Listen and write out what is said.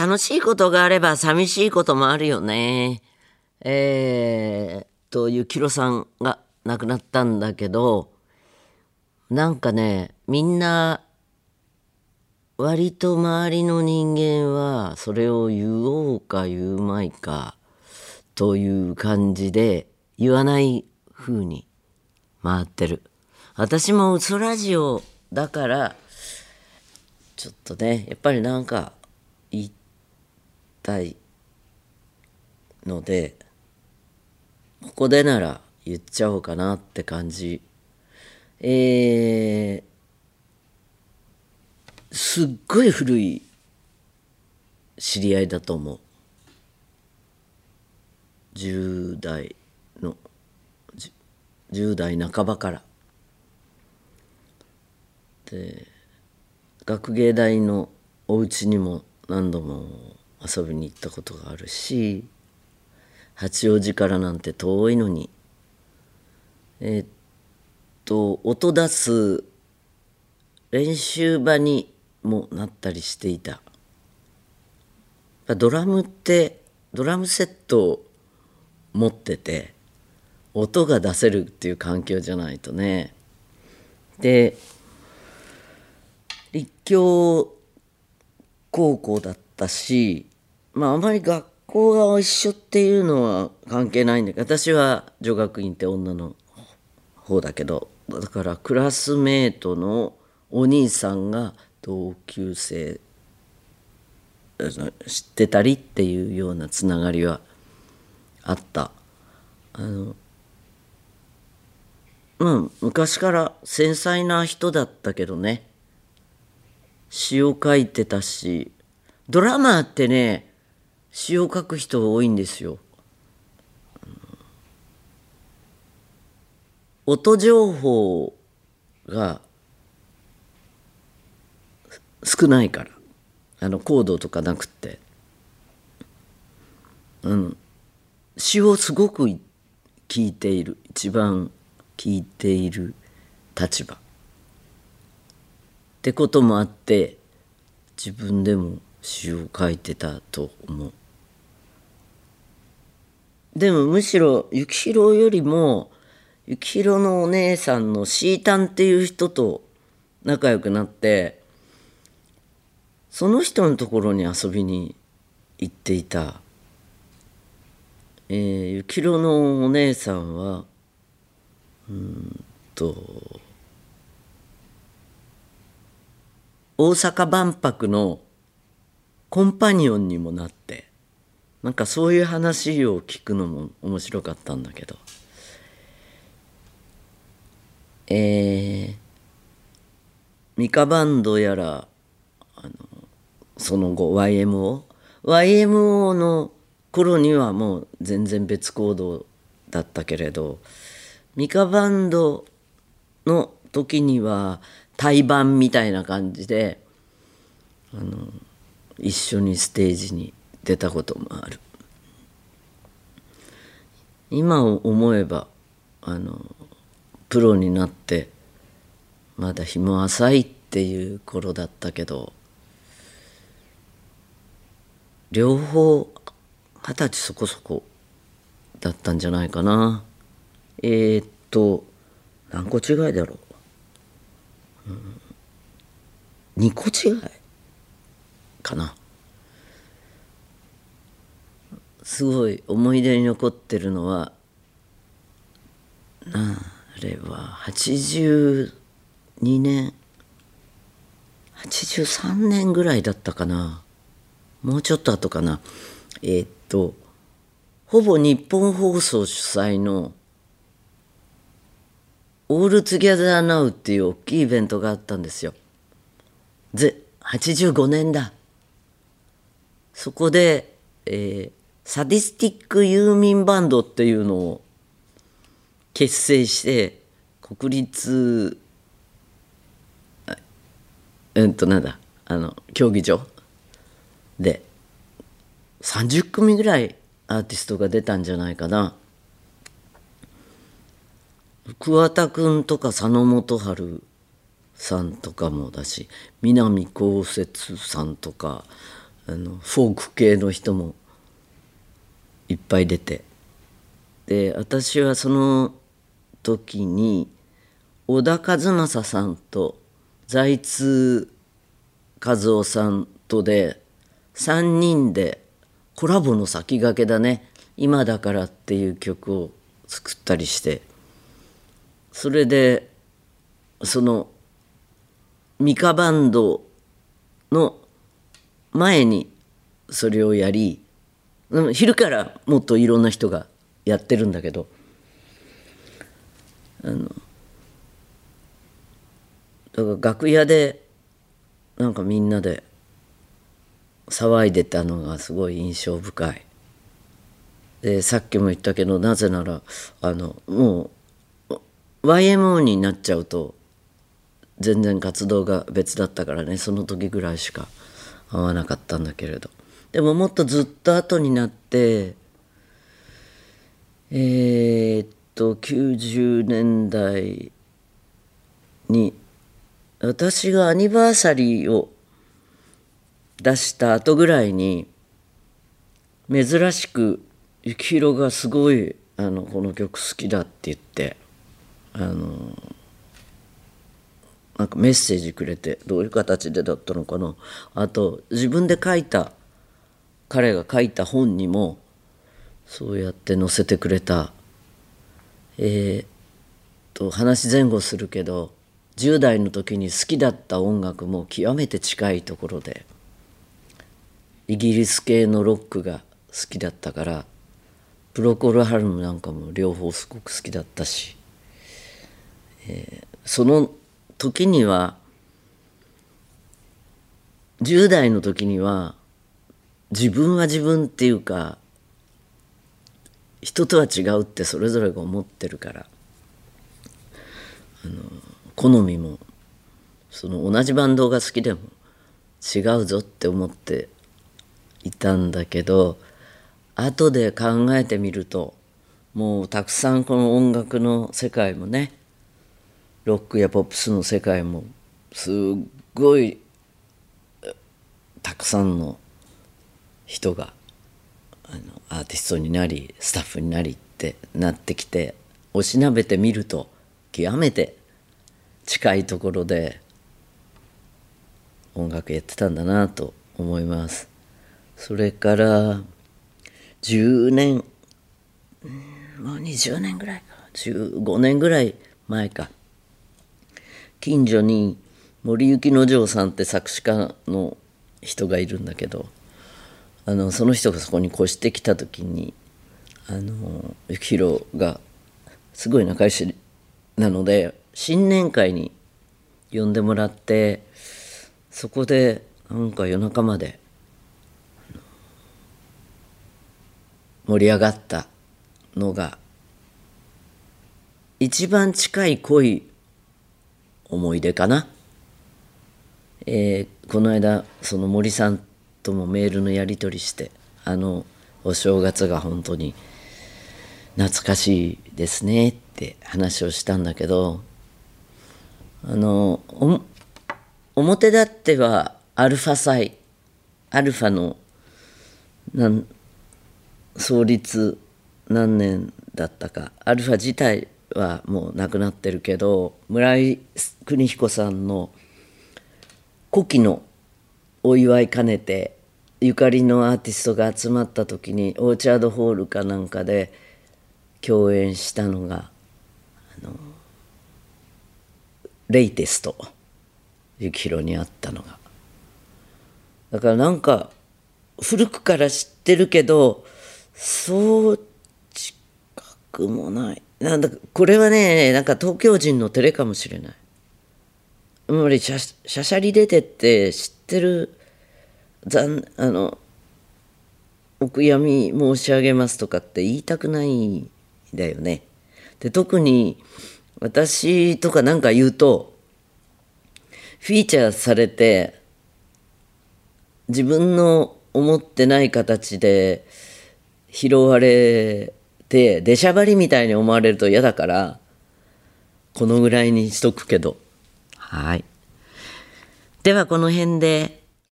楽しいことがあれば寂しいこともあるよね。えー、というキロさんが亡くなったんだけど、なんかね、みんな、割と周りの人間はそれを言おうか言うまいかという感じで言わない風に回ってる。私も嘘ラジオだからちょっとねやっぱりなんかたいのでここでなら言っちゃおうかなって感じ。えー、すっごい古い知り合いだと思う。10代の10代半ばから。で学芸大のお家にも何度も遊びに行ったことがあるし八王子からなんて遠いのにえ、っと音出す練習場にもなったりしていた。ドラムってドラムセットを持ってて音が出せるっていう環境じゃないとね。で立教高校だったしまああまり学校が一緒っていうのは関係ないんだけど私は女学院って女の方だけどだからクラスメートのお兄さんが同級生知ってたりっていうようなつながりはあった。あのまあ昔から繊細な人だったけどね。詩を書いてたしドラマってね詩を書く人多いんですよ。音情報が少ないから。あのコードとかなくて。うん。詩をすごく聞いている。一番聞いている立場。ってこともあって自分でも詩を書いてたと思う。でもむしろ幸宏よりも幸宏のお姉さんのシータンっていう人と仲良くなってその人のところに遊びに行っていた。えー、幸宏のお姉さんはうんと大阪万博のコンパニオンにもなってなんかそういう話を聞くのも面白かったんだけど。えー、ミカバンドやらあのその後 YMO YMO の頃にはもう全然別行動だったけれどミカバンドの時には対バンみたいな感じであの一緒にステージに出たこともある。今思えばあのプロになってまだ日も浅いっていう頃だったけど両方二十歳そこそこだったんじゃないかな。えー、っと何個違いだろう。うん。2個違いかな。すごい思い出に残ってるのはなあれは82年83年ぐらいだったかなもうちょっと後かなえー、っとほぼ日本放送主催のオールツギャザーナウっていう大きいイベントがあったんですよ。ぜ85年だ。そこで、えー、サディスティックユーミンバンドっていうのを結成して国立うんとなんだあの競技場で30組ぐらいアーティストが出たんじゃないかな。桑田君とか佐野元春さんとかもだし南こうせつさんとか、あのフォーク系の人もいっぱい出て。で私はその時に小田和正さんと財津和夫さんとで3人でコラボの先駆けだね「今だから」っていう曲を作ったりして。それでそのミカバンドの前にそれをやり昼からもっといろんな人がやってるんだけどあのだから楽屋でなんかみんなで騒いでたのがすごい印象深い。でさっきも言ったけどなぜならあのもう YMO になっちゃうと全然活動が別だったからねその時ぐらいしか会わなかったんだけれどでももっとずっと後になってえー、っと90年代に私がアニバーサリーを出した後ぐらいに珍しく幸宏がすごいあのこの曲好きだって言ってあのなんかメッセージくれてどういう形でだったのかな。あと自分で書いた彼が書いた本にもそうやって載せてくれた。えー、っと話前後するけど10代の時に好きだった音楽も極めて近いところでイギリス系のロックが好きだったからプロコルハルムなんかも両方すごく好きだったし、えー、その時には10代の時には自分は自分っていうか人とは違うってそれぞれが思ってるから。あの好みもその同じバンドが好きでも違うぞって思っていたんだけど後で考えてみるともうたくさんこの音楽の世界もねロックやポップスの世界もすっごいたくさんの人があのアーティストになりスタッフになりってなってきておしなべてみると極めて近いところで音楽やってたんだなと思います。それから10年もう20年ぐらいか15年ぐらい前か近所に森幸之丞さんって作詞家の人がいるんだけどあのその人がそこに越してきた時にあの幸宏がすごい仲良しなので新年会に呼んでもらってそこでなんか夜中まで盛り上がったのが一番近い濃い思い出かな。えー、この間その森さんともメールのやり取りしてあのお正月が本当に懐かしいですねって話をしたんだけどあの表立ってはアルファ祭アルファのなん創立何年だったかアルファ自体はもうなくなってるけど村井邦彦さんの古希のお祝い兼ねてゆかりのアーティストが集まった時にオーチャードホールかなんかで共演したのがあのレイテスト。幸宏にあったのが。だからなんか古くから知ってるけどそう近くもない。なんだこれはねなんか東京人の照れかもしれない。あんまりしゃしゃしゃり出てって知ってる残あのお悔やみ申し上げますとかって言いたくないだよね。で特に私とかなんか言うとフィーチャーされて自分の思ってない形で拾われて出しゃばりみたいに思われると嫌だからこのぐらいにしとくけど。はい。ではこの辺で